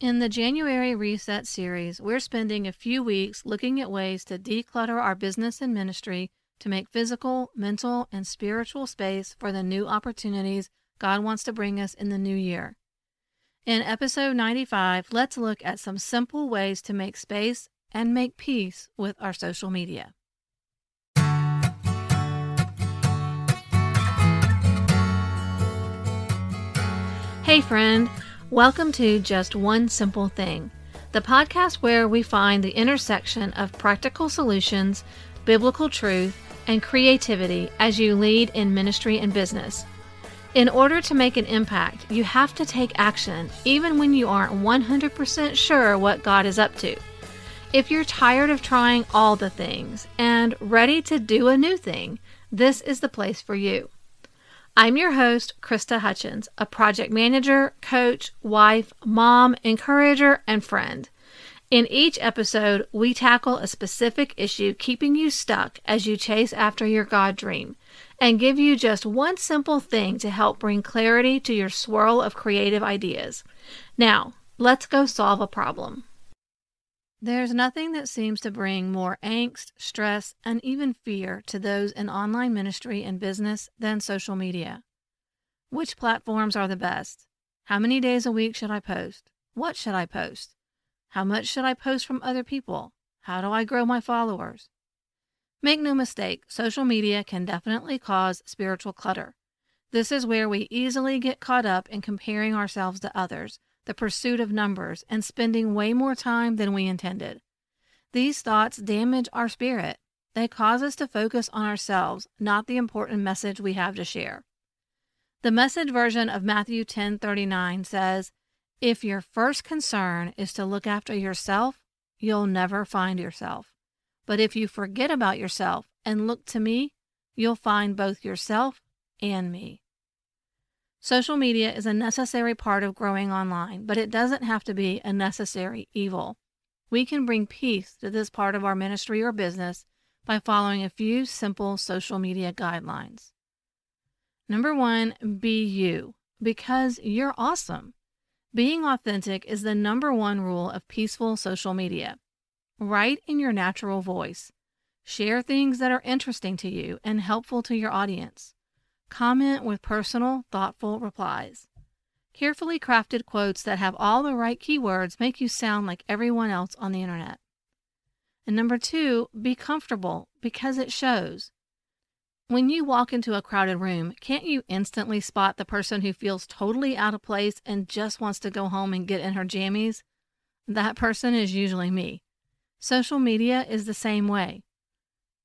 In the January Reset series, we're spending a few weeks looking at ways to declutter our business and ministry to make physical, mental, and spiritual space for the new opportunities God wants to bring us in the new year. In episode 95, let's look at some simple ways to make space and make peace with our social media. Hey, friend. Welcome to Just One Simple Thing, the podcast where we find the intersection of practical solutions, biblical truth, and creativity as you lead in ministry and business. In order to make an impact, you have to take action, even when you aren't 100% sure what God is up to. If you're tired of trying all the things and ready to do a new thing, this is the place for you. I'm your host, Krista Hutchins, a project manager, coach, wife, mom, encourager, and friend. In each episode, we tackle a specific issue keeping you stuck as you chase after your God dream and give you just one simple thing to help bring clarity to your swirl of creative ideas. Now, let's go solve a problem. There's nothing that seems to bring more angst, stress, and even fear to those in online ministry and business than social media. Which platforms are the best? How many days a week should I post? What should I post? How much should I post from other people? How do I grow my followers? Make no mistake, social media can definitely cause spiritual clutter. This is where we easily get caught up in comparing ourselves to others the pursuit of numbers, and spending way more time than we intended. These thoughts damage our spirit. They cause us to focus on ourselves, not the important message we have to share. The message version of Matthew 10:39 says, "If your first concern is to look after yourself, you'll never find yourself. But if you forget about yourself and look to me, you'll find both yourself and me." Social media is a necessary part of growing online, but it doesn't have to be a necessary evil. We can bring peace to this part of our ministry or business by following a few simple social media guidelines. Number one, be you, because you're awesome. Being authentic is the number one rule of peaceful social media. Write in your natural voice. Share things that are interesting to you and helpful to your audience. Comment with personal, thoughtful replies. Carefully crafted quotes that have all the right keywords make you sound like everyone else on the internet. And number two, be comfortable because it shows. When you walk into a crowded room, can't you instantly spot the person who feels totally out of place and just wants to go home and get in her jammies? That person is usually me. Social media is the same way.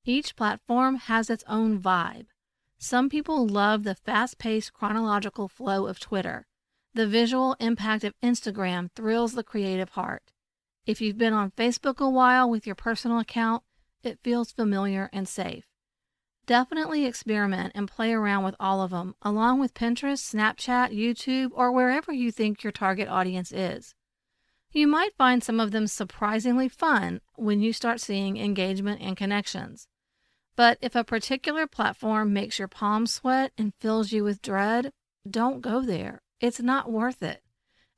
Each platform has its own vibe. Some people love the fast paced chronological flow of Twitter. The visual impact of Instagram thrills the creative heart. If you've been on Facebook a while with your personal account, it feels familiar and safe. Definitely experiment and play around with all of them, along with Pinterest, Snapchat, YouTube, or wherever you think your target audience is. You might find some of them surprisingly fun when you start seeing engagement and connections. But if a particular platform makes your palms sweat and fills you with dread, don't go there. It's not worth it.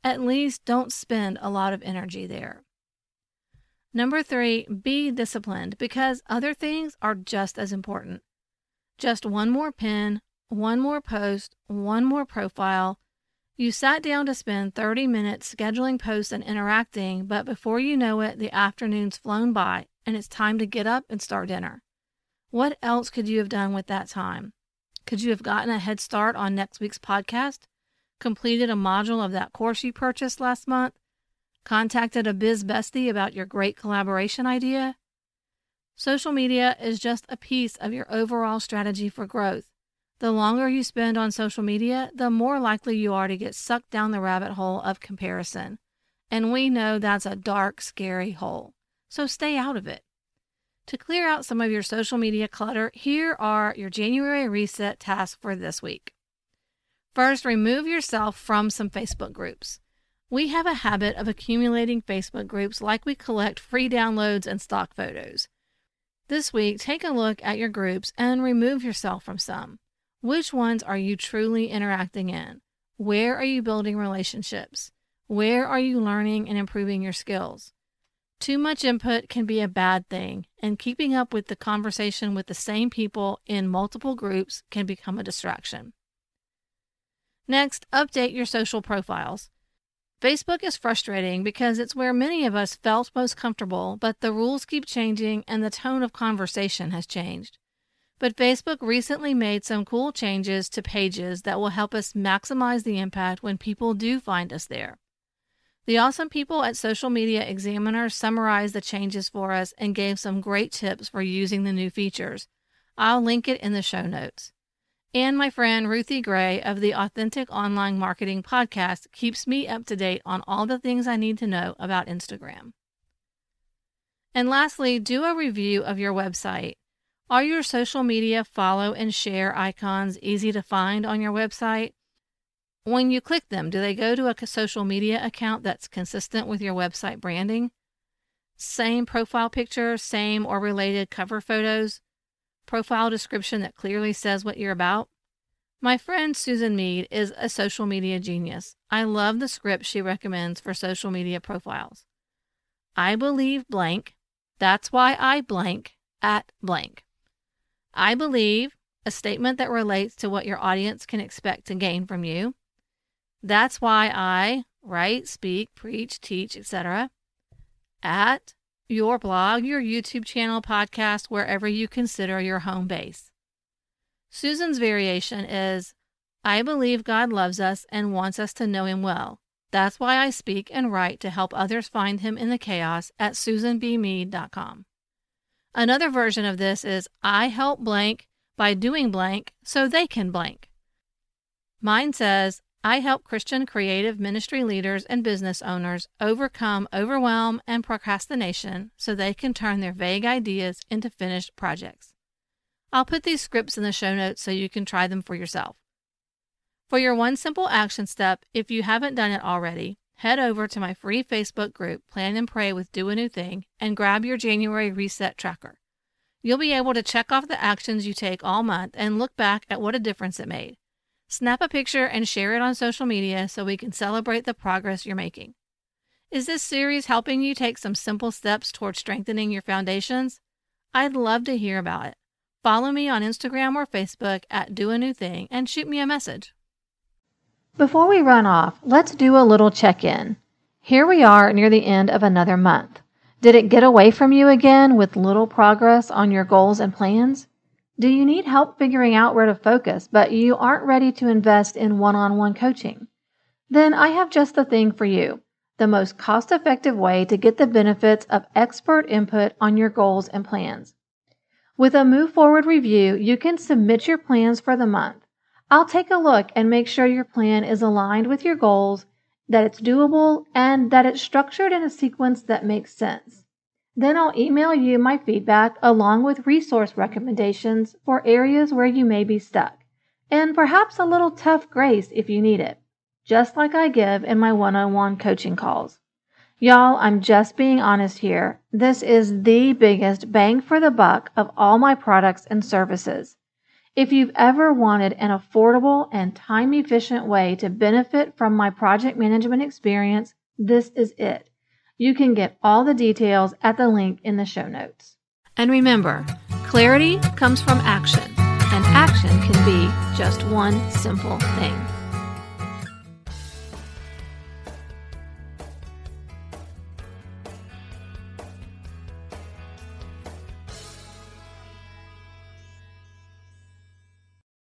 At least don't spend a lot of energy there. Number three, be disciplined because other things are just as important. Just one more pin, one more post, one more profile. You sat down to spend 30 minutes scheduling posts and interacting, but before you know it, the afternoon's flown by and it's time to get up and start dinner. What else could you have done with that time? Could you have gotten a head start on next week's podcast? Completed a module of that course you purchased last month? Contacted a biz bestie about your great collaboration idea? Social media is just a piece of your overall strategy for growth. The longer you spend on social media, the more likely you are to get sucked down the rabbit hole of comparison. And we know that's a dark, scary hole. So stay out of it. To clear out some of your social media clutter, here are your January reset tasks for this week. First, remove yourself from some Facebook groups. We have a habit of accumulating Facebook groups like we collect free downloads and stock photos. This week, take a look at your groups and remove yourself from some. Which ones are you truly interacting in? Where are you building relationships? Where are you learning and improving your skills? Too much input can be a bad thing, and keeping up with the conversation with the same people in multiple groups can become a distraction. Next, update your social profiles. Facebook is frustrating because it's where many of us felt most comfortable, but the rules keep changing and the tone of conversation has changed. But Facebook recently made some cool changes to pages that will help us maximize the impact when people do find us there. The awesome people at Social Media Examiner summarized the changes for us and gave some great tips for using the new features. I'll link it in the show notes. And my friend Ruthie Gray of the Authentic Online Marketing Podcast keeps me up to date on all the things I need to know about Instagram. And lastly, do a review of your website. Are your social media follow and share icons easy to find on your website? When you click them, do they go to a social media account that's consistent with your website branding? Same profile picture, same or related cover photos? profile description that clearly says what you're about? My friend Susan Mead is a social media genius. I love the script she recommends for social media profiles. I believe blank. That's why I blank at blank. I believe a statement that relates to what your audience can expect to gain from you. That's why I write, speak, preach, teach, etc. At your blog, your YouTube channel, podcast, wherever you consider your home base. Susan's variation is I believe God loves us and wants us to know Him well. That's why I speak and write to help others find Him in the chaos at susanbmead.com. Another version of this is I help blank by doing blank so they can blank. Mine says I help Christian creative ministry leaders and business owners overcome overwhelm and procrastination so they can turn their vague ideas into finished projects. I'll put these scripts in the show notes so you can try them for yourself. For your one simple action step, if you haven't done it already, head over to my free Facebook group, Plan and Pray with Do a New Thing, and grab your January Reset Tracker. You'll be able to check off the actions you take all month and look back at what a difference it made. Snap a picture and share it on social media so we can celebrate the progress you're making. Is this series helping you take some simple steps towards strengthening your foundations? I'd love to hear about it. Follow me on Instagram or Facebook at Do a New Thing and shoot me a message. Before we run off, let's do a little check in. Here we are near the end of another month. Did it get away from you again with little progress on your goals and plans? Do you need help figuring out where to focus, but you aren't ready to invest in one on one coaching? Then I have just the thing for you the most cost effective way to get the benefits of expert input on your goals and plans. With a Move Forward review, you can submit your plans for the month. I'll take a look and make sure your plan is aligned with your goals, that it's doable, and that it's structured in a sequence that makes sense. Then I'll email you my feedback along with resource recommendations for areas where you may be stuck, and perhaps a little tough grace if you need it, just like I give in my one on one coaching calls. Y'all, I'm just being honest here. This is the biggest bang for the buck of all my products and services. If you've ever wanted an affordable and time efficient way to benefit from my project management experience, this is it. You can get all the details at the link in the show notes. And remember, clarity comes from action, and action can be just one simple thing.